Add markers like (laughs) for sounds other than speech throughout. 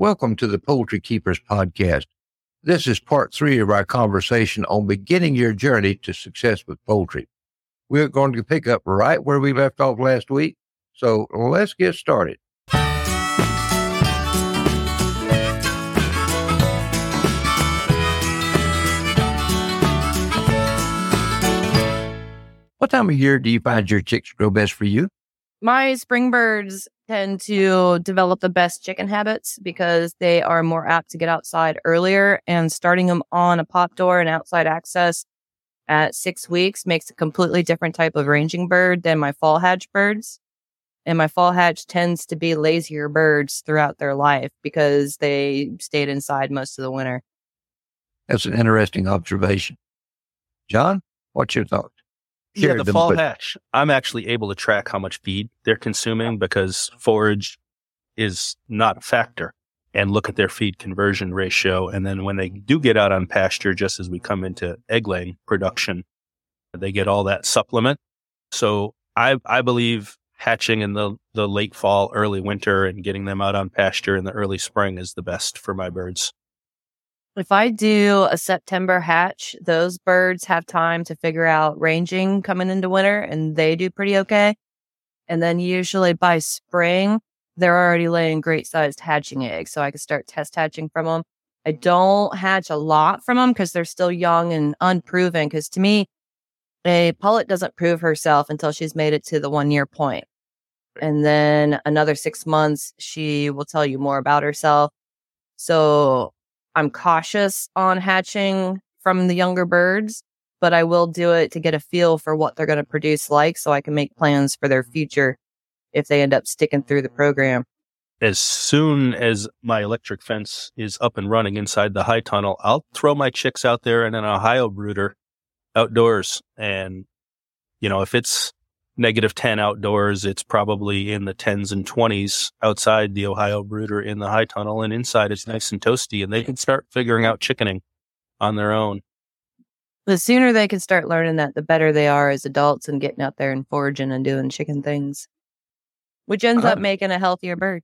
Welcome to the Poultry Keepers Podcast. This is part three of our conversation on beginning your journey to success with poultry. We're going to pick up right where we left off last week. So let's get started. What time of year do you find your chicks grow best for you? My spring birds tend to develop the best chicken habits because they are more apt to get outside earlier and starting them on a pop door and outside access at six weeks makes a completely different type of ranging bird than my fall hatch birds. And my fall hatch tends to be lazier birds throughout their life because they stayed inside most of the winter. That's an interesting observation. John, what's your thoughts? Yeah, the fall hatch. I'm actually able to track how much feed they're consuming because forage is not a factor and look at their feed conversion ratio. And then when they do get out on pasture, just as we come into egg laying production, they get all that supplement. So I, I believe hatching in the, the late fall, early winter and getting them out on pasture in the early spring is the best for my birds. If I do a September hatch, those birds have time to figure out ranging coming into winter and they do pretty okay. And then usually by spring, they're already laying great sized hatching eggs. So I can start test hatching from them. I don't hatch a lot from them because they're still young and unproven. Because to me, a pullet doesn't prove herself until she's made it to the one year point. And then another six months, she will tell you more about herself. So I'm cautious on hatching from the younger birds, but I will do it to get a feel for what they're going to produce like so I can make plans for their mm-hmm. future if they end up sticking through the mm-hmm. program. As soon as my electric fence is up and running inside the high tunnel, I'll throw my chicks out there in an Ohio brooder outdoors. And, you know, if it's negative 10 outdoors. It's probably in the 10s and 20s outside the Ohio brooder in the high tunnel and inside it's nice and toasty and they can start figuring out chickening on their own. The sooner they can start learning that, the better they are as adults and getting out there and foraging and doing chicken things, which ends uh, up making a healthier bird.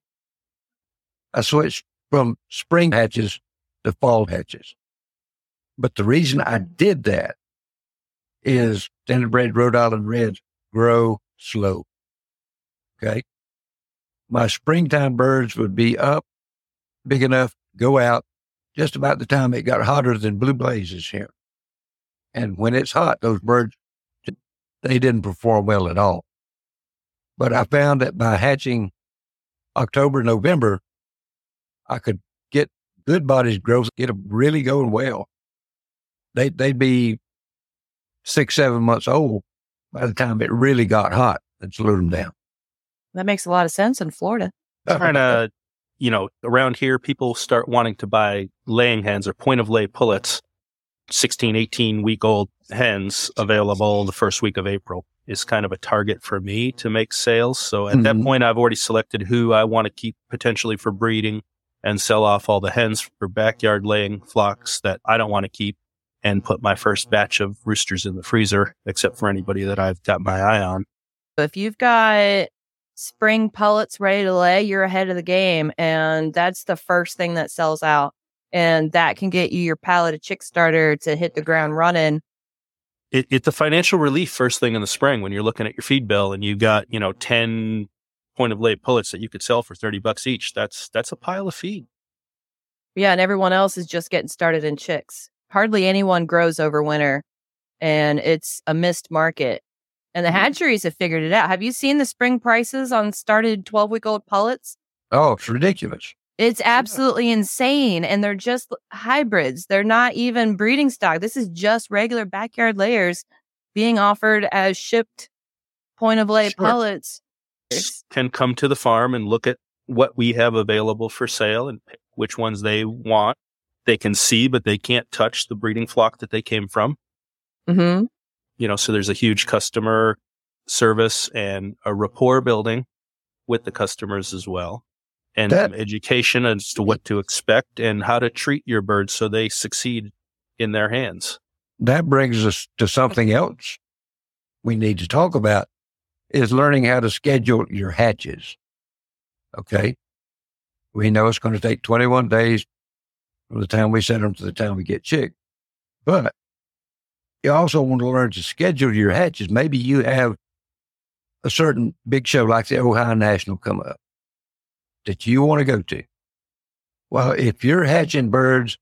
I switched from spring hatches to fall hatches. But the reason I did that is standardbred Rhode Island Reds grow slow. Okay. My springtime birds would be up big enough, go out just about the time it got hotter than blue blazes here. And when it's hot, those birds, they didn't perform well at all. But I found that by hatching October, November, I could get good bodies growth, get them really going well. They, they'd be six, seven months old by the time it really got hot and slowed them down. That makes a lot of sense in Florida. Trying to, you know, around here, people start wanting to buy laying hens or point of lay pullets, 16, 18 week old hens available the first week of April is kind of a target for me to make sales. So at mm-hmm. that point, I've already selected who I want to keep potentially for breeding and sell off all the hens for backyard laying flocks that I don't want to keep and put my first batch of roosters in the freezer, except for anybody that I've got my eye on. If you've got spring pullets ready to lay, you're ahead of the game. And that's the first thing that sells out. And that can get you your pallet of chick starter to hit the ground running. It, it's a financial relief first thing in the spring when you're looking at your feed bill and you've got, you know, 10 point of lay pullets that you could sell for 30 bucks each. That's, that's a pile of feed. Yeah. And everyone else is just getting started in chicks hardly anyone grows over winter and it's a missed market. And the mm-hmm. hatcheries have figured it out. Have you seen the spring prices on started 12 week old pullets? Oh, it's ridiculous. It's absolutely insane. And they're just hybrids. They're not even breeding stock. This is just regular backyard layers being offered as shipped point of lay sure. pullets. Can come to the farm and look at what we have available for sale and pick which ones they want they can see, but they can't touch the breeding flock that they came from. Mm-hmm. You know, so there's a huge customer service and a rapport building with the customers as well. And that, education as to what to expect and how to treat your birds so they succeed in their hands. That brings us to something else we need to talk about is learning how to schedule your hatches. Okay. We know it's going to take 21 days from the time we set them to the time we get chick. But you also want to learn to schedule your hatches. Maybe you have a certain big show like the Ohio National come up that you want to go to. Well, if you're hatching birds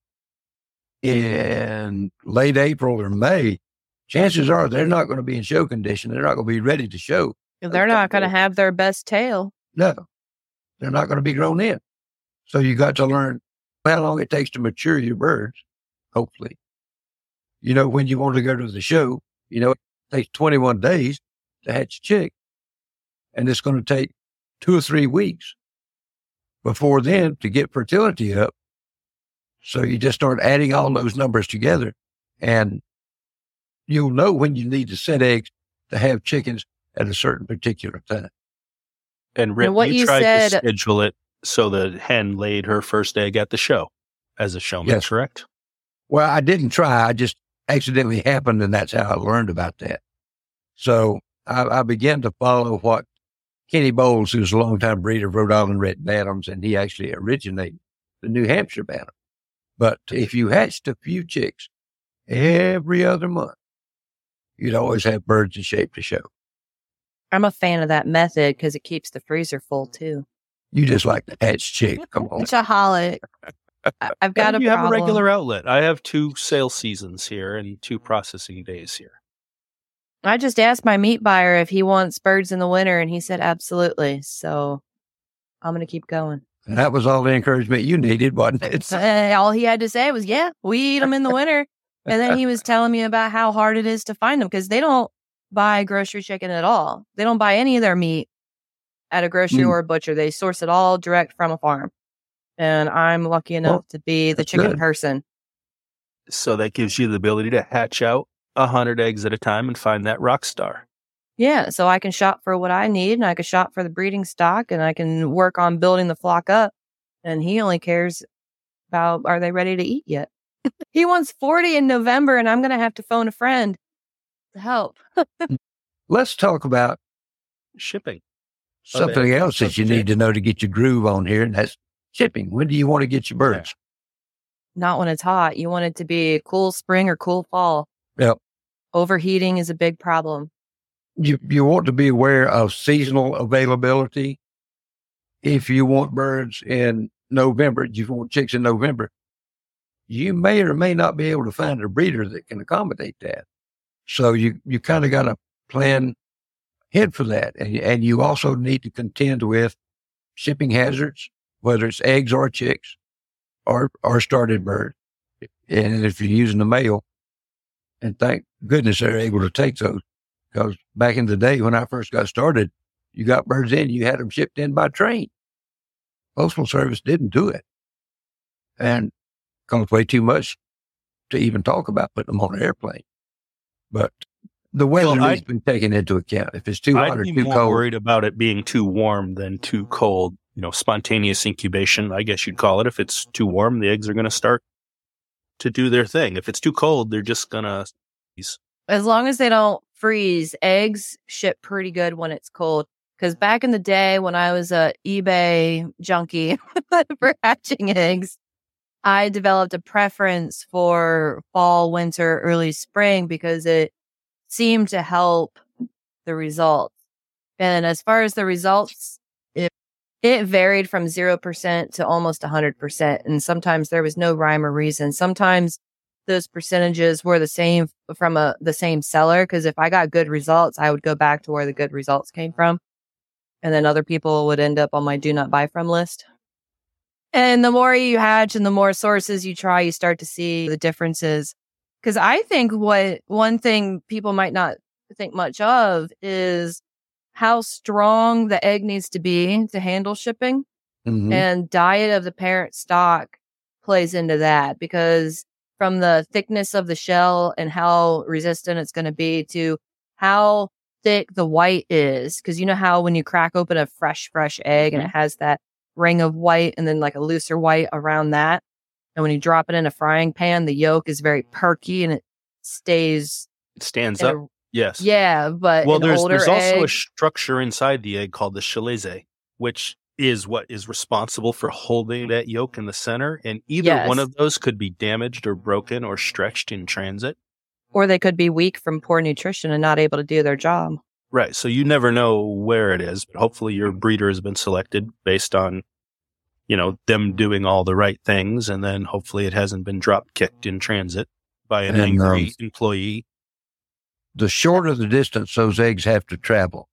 in late April or May, chances are they're not going to be in show condition. They're not going to be ready to show. They're not going to have their best tail. No, they're not going to be grown in. So you got to learn how long it takes to mature your birds, hopefully. You know, when you want to go to the show, you know, it takes 21 days to hatch a chick. And it's going to take two or three weeks before then to get fertility up. So you just start adding all those numbers together and you'll know when you need to set eggs to have chickens at a certain particular time. And Rip, And what you, you tried said- to schedule it so the hen laid her first egg at the show as a showman, Yes. correct? Well, I didn't try. I just accidentally happened, and that's how I learned about that. So I, I began to follow what Kenny Bowles, who's a longtime breeder of Rhode Island Red Bantams, and he actually originated the New Hampshire Bantam. But if you hatched a few chicks every other month, you'd always have birds in shape to show. I'm a fan of that method because it keeps the freezer full too. You just like to hatch chicks. Come on. Shaholic. I- I've got a And you have a regular outlet. I have two sale seasons here and two processing days here. I just asked my meat buyer if he wants birds in the winter, and he said absolutely. So I'm going to keep going. And that was all the encouragement you needed, wasn't it? Uh, (laughs) all he had to say was, "Yeah, we eat them in the winter." And then he was (laughs) telling me about how hard it is to find them because they don't buy grocery chicken at all. They don't buy any of their meat at a grocery Mm. or a butcher. They source it all direct from a farm. And I'm lucky enough Well, to be the chicken good. person. So that gives you the ability to hatch out a hundred eggs at a time and find that rock star. Yeah, so I can shop for what I need and I can shop for the breeding stock and I can work on building the flock up. And he only cares about are they ready to eat yet? (laughs) he wants 40 in November and I'm going to have to phone a friend to help. (laughs) Let's talk about Shipping. Something else that you need to know to get your groove on here, and that's shipping. When do you want to get your birds? Not when it's hot. You want it to be cool spring or cool fall. Yep. Overheating is a big problem. You you want to be aware of seasonal availability. If you want birds in November, you want chicks in November, you may or may not be able to find a breeder that can accommodate that. So you you kind of got to plan ahead for that, and and you also need to contend with shipping hazards, whether it's eggs or chicks, or or started birds. And if you're using the mail, and thank goodness they're able to take those, because back in the day when I first got started, you got birds in, you had them shipped in by train. Postal Service didn't do it, and cost way too much to even talk about putting them on an airplane. But the weather Well, has I'd- been taken into account. If it's too hot I'd or be too more cold, worried about it being too warm than too cold. You know, spontaneous incubation, I guess you'd call it. If it's too warm, the eggs are going to start to do their thing. If it's too cold, they're just going to. Freeze. As long as they don't freeze, eggs ship pretty good when it's cold. Because back in the day when I was a eBay junkie (laughs) for hatching eggs, I developed a preference for fall, winter, early spring because it seemed to help the results. And as far as the results, it, it varied from 0% to almost 100%. And sometimes there was no rhyme or reason. Sometimes those percentages were the same from a the same seller because if I got good results, I would go back to where the good results came from, and then other people would end up on my do not buy from list. And the more you hatch and the more sources you try, you start to see the differences. Because I think what one thing people might not think much of is how strong the egg needs to be to handle shipping Mhm. and diet of the parent stock plays into that because from the thickness of the shell and how resistant it's going to be to how thick the white is because you know how when you crack open a fresh fresh egg and it has that ring of white and then like a looser white around that and when you drop it in a frying pan the yolk is very perky and it stays It stands up. a- Yes. yeah but Well, there's there's also a structure inside the egg called the chalazae, which is what is responsible for holding that yolk in the center. And either one of those could be damaged or broken or stretched in transit. Or they could be weak from poor nutrition and not able to do their job. Right. So you never know where it is, but hopefully your breeder has been selected based on, you know, them doing all the right things. And then hopefully it hasn't been drop kicked in transit by an And, angry um, employee. The shorter the distance those eggs have to travel,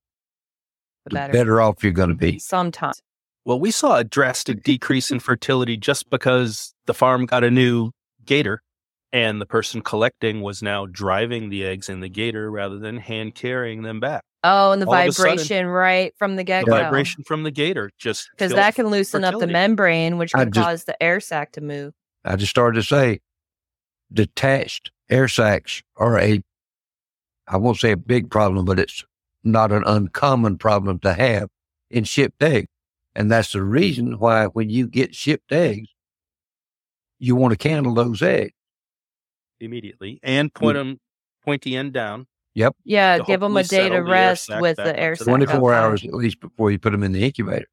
The the better. better off you're going to be. Sometimes. Well, we saw a drastic decrease in fertility just because the farm got a new gator and the person collecting was now driving the eggs in the gator rather than hand carrying them back. Oh, and the All of a sudden- vibration right from the get The go. vibration from the gator just Because that can loosen up the membrane, which I can just- cause the air sac to move. I just started to say detached air sacs are a, I won't say a big problem, but it's not an uncommon problem to have in shipped eggs. And that's the reason why when you get shipped eggs, you want to candle those eggs. immediately and point them pointy end down. Yeah, To give them a day to settle the rest with the air to the sac. 24 hours at least before you put them in the incubator.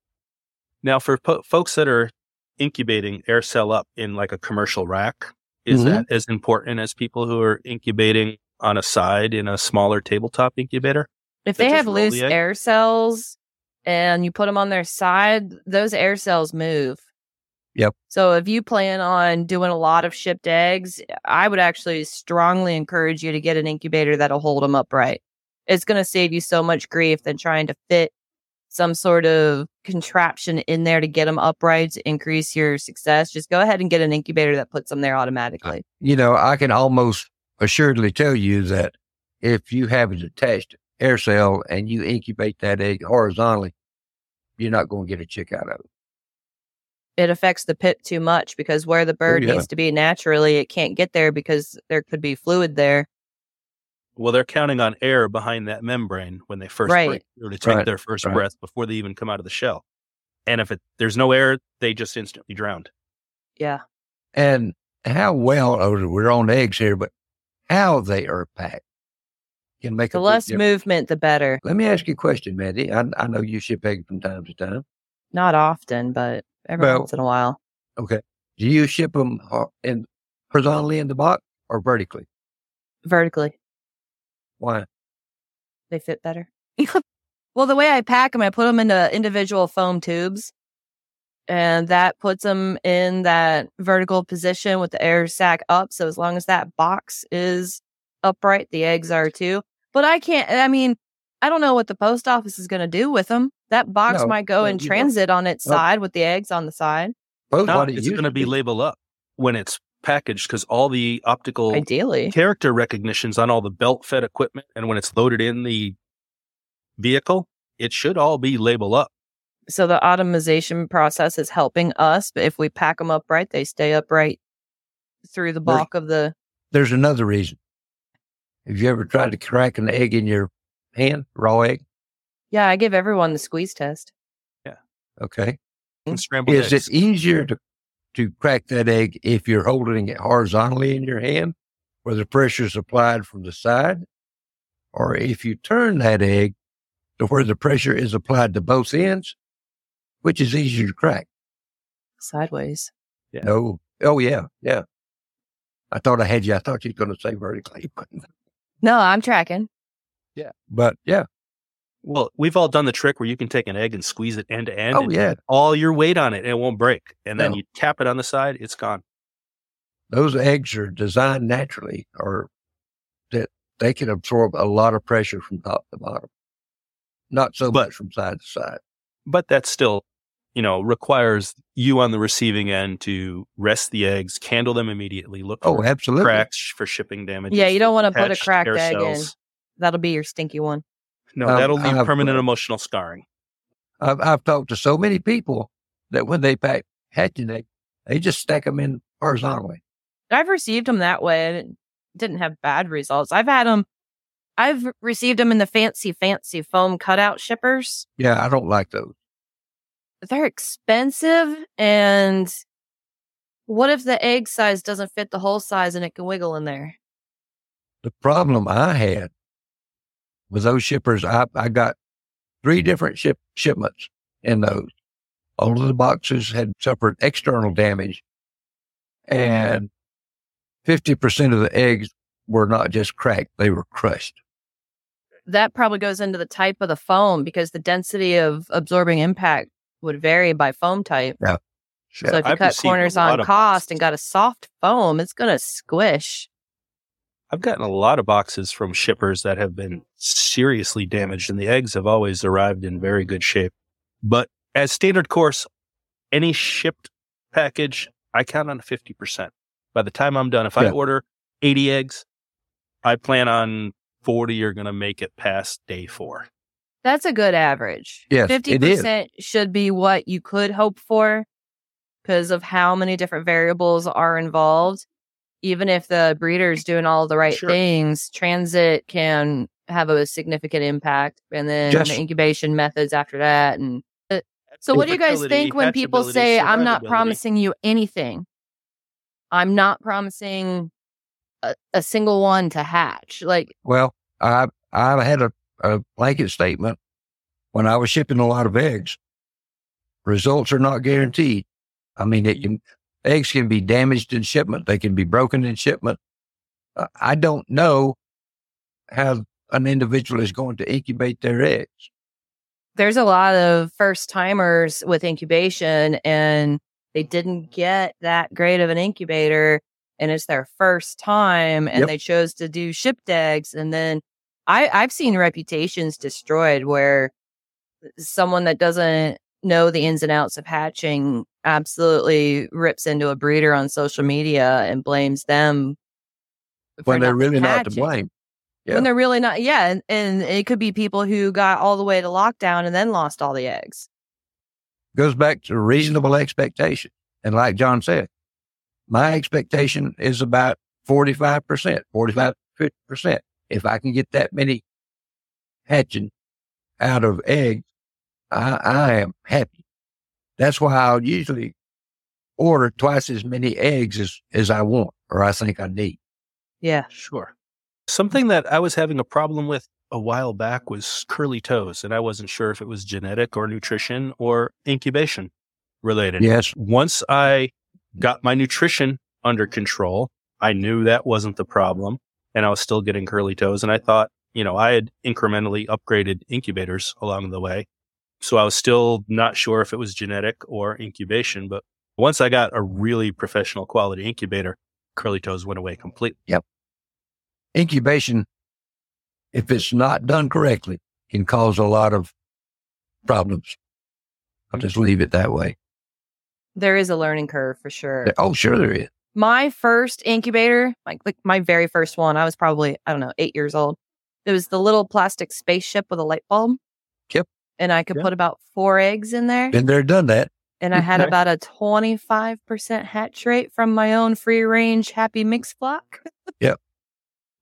Now, for po- folks that are incubating air cell up in like a commercial rack, is Mhm. that as important as people who are incubating on a side in a smaller tabletop incubator? If They they have roll the loose air cells and you put them on their side, those air cells move. Yep. So if you plan on doing a lot of shipped eggs, I would actually strongly encourage you to get an incubator that'll hold them upright. It's going to save you so much grief than trying to fit some sort of contraption in there to get them upright to increase your success. Just go ahead and get an incubator that puts them there automatically. You know, I can almost assuredly tell you that if you have a detached air cell and you incubate that egg horizontally, you're not going to get a chick out of it. It affects the pit too much because where the oh, bird yeah. needs to be naturally, it can't get there because there could be fluid there. Well, they're counting on air behind that membrane when they first Right. break through to take Right, their first right. breath before they even come out of the shell. And if it, there's no air, they just instantly drowned. Yeah. And how well, oh, we're on eggs here, but how they are packed can make The a less difference. movement, the better. Let me ask you a question, Mandy. I, I know you ship eggs from time to time. Not often, but every Well- once in a while. Okay. Do you ship them in horizontally in the box or vertically? Vertically, Why? they fit better. (laughs) well, the way I pack them, I put them into individual foam tubes. And that puts them in that vertical position with the air sac up. So as long as that box is upright, the eggs are too. But I can't, I mean, I don't know what the post office is going to do with them. That box No, might go no, in you don't. transit on its No. side with the eggs on the side. Both No, it's going to be labeled up when it's packaged because all the optical Ideally. character recognitions on all the belt fed equipment and when it's loaded in the vehicle, it should all be labeled up. So the automation process is helping us, but if we pack them upright, they stay upright through the There's- bulk of the. There's another reason. Have you ever tried to crack an egg in your hand, raw egg? Yeah, I give everyone the squeeze test. Yeah. Okay. Hmm? And scrambled Is eggs. it easier to, to crack that egg if you're holding it horizontally in your hand where the pressure is applied from the side? Or if you turn that egg to where the pressure is applied to both ends, which is easier to crack? Sideways. Yeah. No. Oh, yeah. Yeah. I thought I had you. I thought you were going to say vertically. But, No, I'm tracking. Yeah. But yeah. Well, we've all done the trick where you can take an egg and squeeze it end to end. Oh, and yeah. all your weight on it and it won't break. And then No. you tap it on the side, it's gone. Those eggs are designed naturally or that they can absorb a lot of pressure from top to bottom. Not so But- much from side to side. But that still, you know, requires you on the receiving end to rest the eggs, candle them immediately, look Oh, for absolutely. cracks for shipping damage. Yeah, you don't want to put a cracked egg in. cells. That'll be your stinky one. No, Um, that'll leave I've, permanent emotional scarring. I've, I've talked to so many people that when they pack hatching eggs, they just stack them in horizontally. I've received them that way and it didn't have bad results. I've had them, I've received them in the fancy, fancy foam cutout shippers. Yeah, I don't like those. They're expensive. And what if the egg size doesn't fit the whole size and it can wiggle in there? The problem I had with those shippers, I, I got three different ship shipments in those. all of the boxes had suffered external damage and 50% of the eggs were not just cracked, they were crushed. That probably goes into the type of the foam because the density of absorbing impact would vary by foam type. Yeah. So if you I've cut corners on cost and got a soft foam, it's going to squish. I've gotten a lot of boxes from shippers that have been seriously damaged, and the eggs have always arrived in very good shape. But as standard course, any shipped package, I count on 50%. By the time I'm done, if I order 80 eggs, I plan on 40 are going to make it past day four. That's a good average. Yes, Fifty it is. percent should be what you could hope for because of how many different variables are involved. Even if the breeder is doing all the right Sure. things, transit can have a significant impact, and then Just- the incubation methods after that. And uh, so, what do you guys think when people say, "I'm not promising you anything"? I'm not promising a, a single one to hatch. Like, Well, I I had a, a blanket statement when I was shipping a lot of eggs. Results are not guaranteed. I mean, it can eggs can be damaged in shipment. They can be broken in shipment. Uh, I don't know how an individual is going to incubate their eggs. there's a lot of first timers with incubation and they didn't get that great of an incubator and it's their first time and Yep. they chose to do shipped eggs and then I, I've seen reputations destroyed where someone that doesn't know the ins and outs of hatching absolutely rips into a breeder on social media and blames them when they're really not to blame. Yeah. when they're really not yeah and, and it could be people who got all the way to lockdown and then lost all the eggs Goes back to reasonable expectation. And like John said, my expectation is about 45%, 45, 50%. If I can get that many hatching out of eggs, I, I am happy. That's why I'll usually order twice as many eggs as, as I want or I think I need. yeah Sure. Something that I was having a problem with a while back was curly toes, and I wasn't sure if it was genetic or nutrition or incubation related. Yes. Once I got my nutrition under control, I knew that wasn't the problem, and I was still getting curly toes. And I thought, you know, I had incrementally upgraded incubators along the way. So I was still not sure if it was genetic or incubation. But once I got a really professional quality incubator, curly toes went away completely. Yep. Incubation, if it's not done correctly, can cause a lot of problems. I'll just leave it that way. there is a learning curve for sure Oh, sure there is. my first incubator like, like my very first one i was probably i don't know eight years old it was the little plastic spaceship with a light bulb Yep. And i could Yeah. put about four eggs in there Been there, done that. and i had about a 25% hatch rate from my own free range happy mix flock Yeah.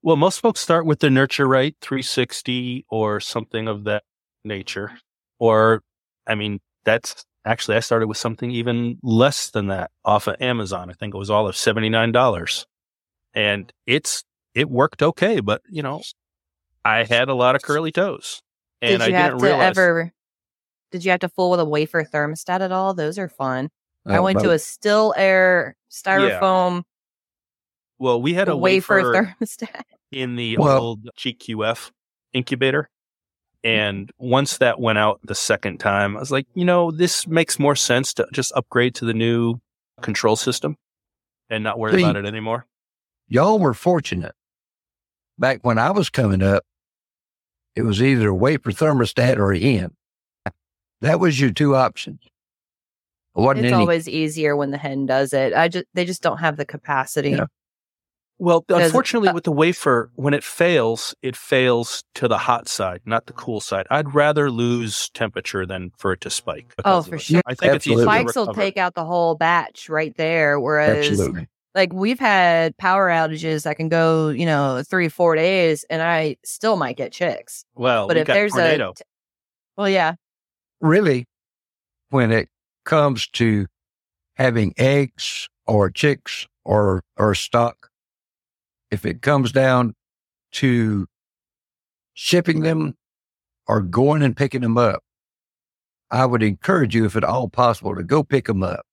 Well, most folks start with the Nurture Right 360 or something of that nature. Or, I mean, that's actually, I started with something even less than that off of Amazon. I think it was all of $79. And it's, it worked okay, but you know, I had a lot of curly toes and did I you have didn't to realize. ever did you have to fool with a wafer thermostat at all those are fun i Uh, went to a still air styrofoam well, we had a wafer, wafer thermostat (laughs) in the Well- old GQF incubator. And once that went out the second time, I was like, you know, this makes more sense to just upgrade to the new control system and not worry See- about it anymore. y'all were fortunate. Back when I was coming up, it was either a wafer thermostat or a hen. That was your two options. It wasn't it's any. always easier when the hen does it i just they just don't have the capacity Yeah. Well, unfortunately, uh, with the wafer, when it fails, it fails to the hot side, not the cool side. I'd rather lose temperature than for it to spike. Oh, of for it. sure. I think it's easier to spikes will take out the whole batch right there whereas Absolutely. Like we've had power outages that can go you know three four days and i still might get chicks Well, but we if got there's tornado. a t- well yeah Really, when it comes to having eggs or chicks or, or stock, if it comes down to shipping them or going and picking them up, I would encourage you, if at all possible, to go pick them up,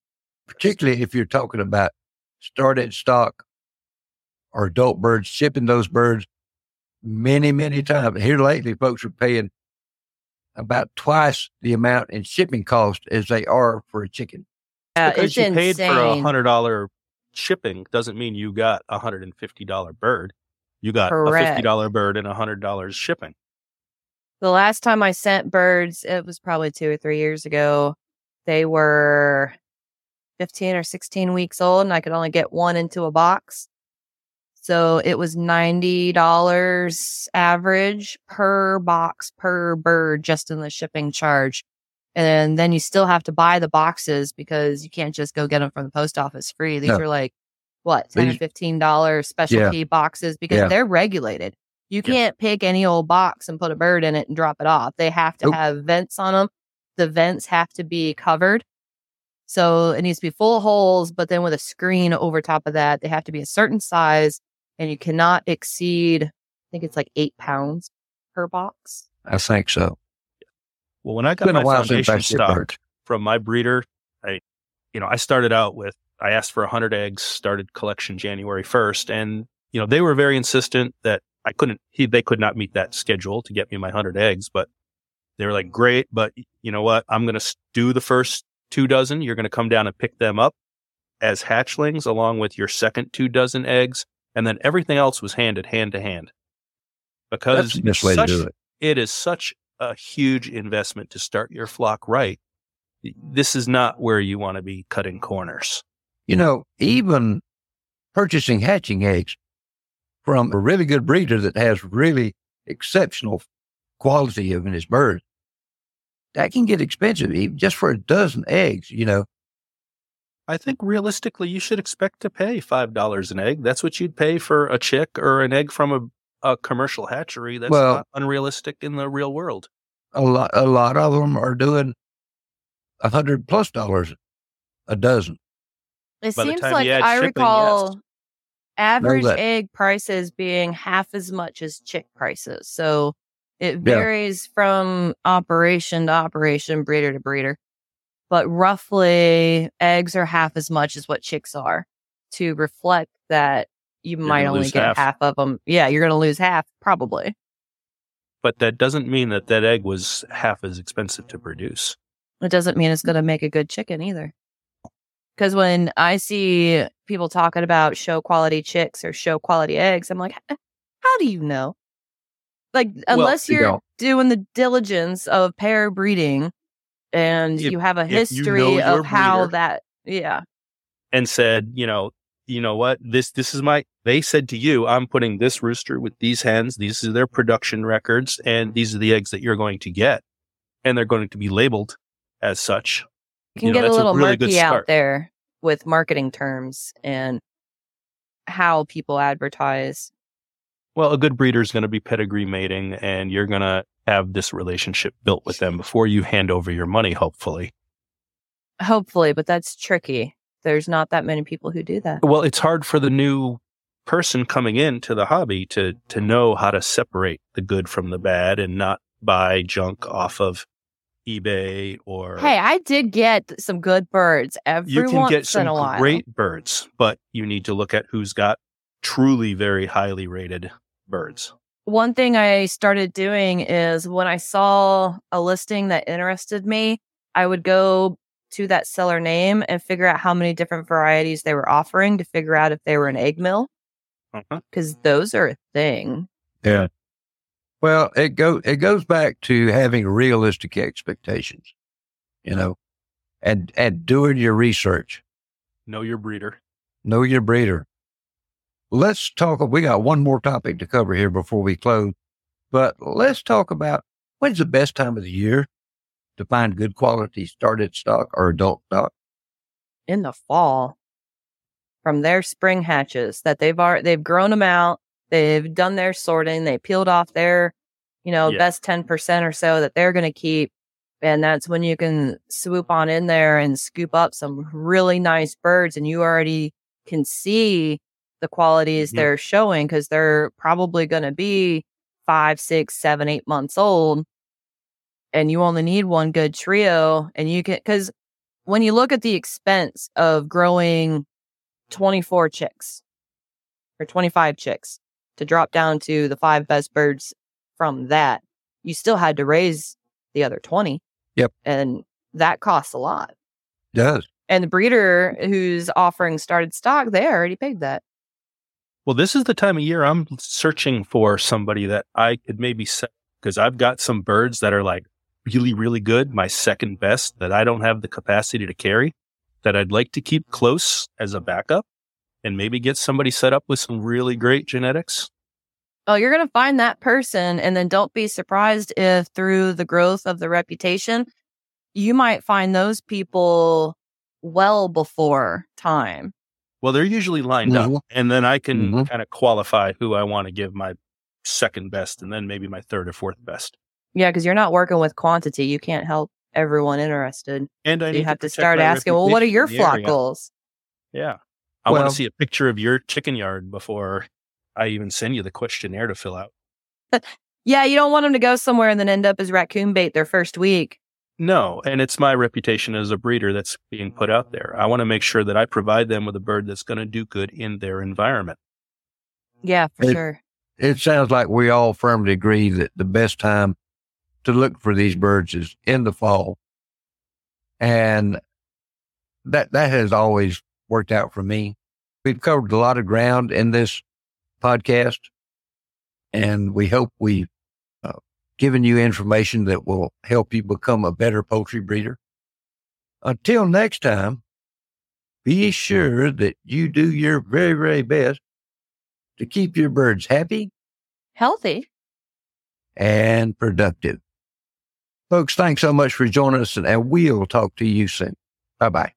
particularly if you're talking about started stock or adult birds, shipping those birds many, many times. Here lately, folks are paying about twice the amount in shipping cost as they are for a chicken. Yeah, because it's you paid for a hundred dollar shipping doesn't mean you got a hundred and fifty dollar bird. You got a fifty dollar bird and a hundred dollars shipping. The last time I sent birds, it was probably two or three years ago. They were 15 or 16 weeks old, and I could only get one into a box. So it was $90 average per box per bird just in the shipping charge. And then you still have to buy the boxes because you can't just go get them from the post office free. These No. are like, what, 10 or These- $15 specialty boxes because Yeah. they're regulated. You can't pick any old box and put a bird in it and drop it off. They have to Nope. have vents on them. The vents have to be covered. So it needs to be full of holes, but then with a screen over top of that, they have to be a certain size and you cannot exceed, I think it's like eight pounds per box. I think so. Well, when I got my a while foundation I stock from my breeder, I, you know, I started out with I asked for hundred eggs, started collection January first, and you know they were very insistent that I couldn't, he, they could not meet that schedule to get me my hundred eggs, but they were like, great, but you know what? I'm going to do the first two dozen. You're going to come down and pick them up as hatchlings along with your second two dozen eggs. And then everything else was handed hand to hand because That's the best way to such- it. it is such a huge investment to start your flock right. This is not where you want to be cutting corners. You know, even purchasing hatching eggs from a really good breeder that has really exceptional quality of in his birds, that can get expensive even just for a dozen eggs, you know. I think realistically, you should expect to pay $5 an egg. That's what you'd pay for a chick or an egg from a, a commercial hatchery. That's Well- not unrealistic in the real world. A lot, a lot of them are doing a hundred plus dollars a dozen. It By seems like I shipping, recall yes. average egg prices being half as much as chick prices. So it Yeah. varies from operation to operation, breeder to breeder. But roughly, eggs are half as much as what chicks are to reflect that you might only get half. half. of them. Yeah, you're going to lose half, probably. But that doesn't mean that that egg was half as expensive to produce. It doesn't mean it's going to make a good chicken either. Because when I see people talking about show quality chicks or show quality eggs, I'm like, how do you know? Like, unless you you're don't. doing the diligence of pair breeding and If- you have a if you know history of how that, yeah, and said, you know, you know what? This this is my they said to you, I'm putting this rooster with these hens, these are their production records, and these are the eggs that you're going to get. And they're going to be labeled as such. You can You know, get a that's a little really murky out there with marketing terms and how people advertise. Well, a good breeder is going to be pedigree mating, and you're going to have this relationship built with them before you hand over your money, hopefully. Hopefully, but that's tricky. There's not that many people who do that. Well, it's hard for the new person coming into the hobby to to know how to separate the good from the bad and not buy junk off of eBay or Hey, I did get some good birds every you can once get some in a while. great birds, but you need to look at who's got truly very highly rated birds. One thing I started doing is when I saw a listing that interested me, I would go to that seller name and figure out how many different varieties they were offering to figure out if they were an egg mill Uh-huh. because those are a thing. Yeah. Well, it go it goes back to having realistic expectations, you know, and and doing your research. Know your breeder. Know your breeder. Let's talk. We got one more topic to cover here before we close, but let's talk about when's the best time of the year to find good quality started stock or adult stock. in the fall from their spring hatches that they've already they've grown them out they've done their sorting they peeled off their you know Yeah. best 10% or so that they're going to keep and that's when you can swoop on in there and scoop up some really nice birds and you already can see the qualities Mhm. they're showing because they're probably going to be five six seven eight months old and you only need one good trio and you can, cause when you look at the expense of growing 24 chicks or 25 chicks to drop down to the five best birds from that, you still had to raise the other 20. Yep. And that costs a lot. Does. And the breeder who's offering started stock, they already paid that. Well, this is the time of year I'm searching for somebody that I could maybe set because I've got some birds that are like really, really good, my second best that I don't have the capacity to carry that I'd like to keep close as a backup and maybe get somebody set up with some really great genetics. Oh, you're going to find that person. And then don't be surprised if through the growth of the reputation, you might find those people well before time. Well, they're usually lined Mhm. up, and then I can Mhm. kind of qualify who I want to give my second best and then maybe my third or fourth best. Yeah, because you're not working with quantity. You can't help everyone interested. And I You have to protect start asking, well, what are your flock area. goals? Yeah. I want to see a picture of your chicken yard before I even send you the questionnaire to fill out. (laughs) Yeah, you don't want them to go somewhere and then end up as raccoon bait their first week. No, and it's my reputation as a breeder that's being put out there. I want to make sure that I provide them with a bird that's going to do good in their environment. Yeah, for It- sure. It sounds like we all firmly agree that the best time to look for these birds is in the fall. And that, that has always worked out for me. We've covered a lot of ground in this podcast and we hope we've given you information that will help you become a better poultry breeder. Until next time, be sure that you do your very, very best to keep your birds happy Healthy. and productive. Folks, thanks so much for joining us, and we'll talk to you soon. Bye bye.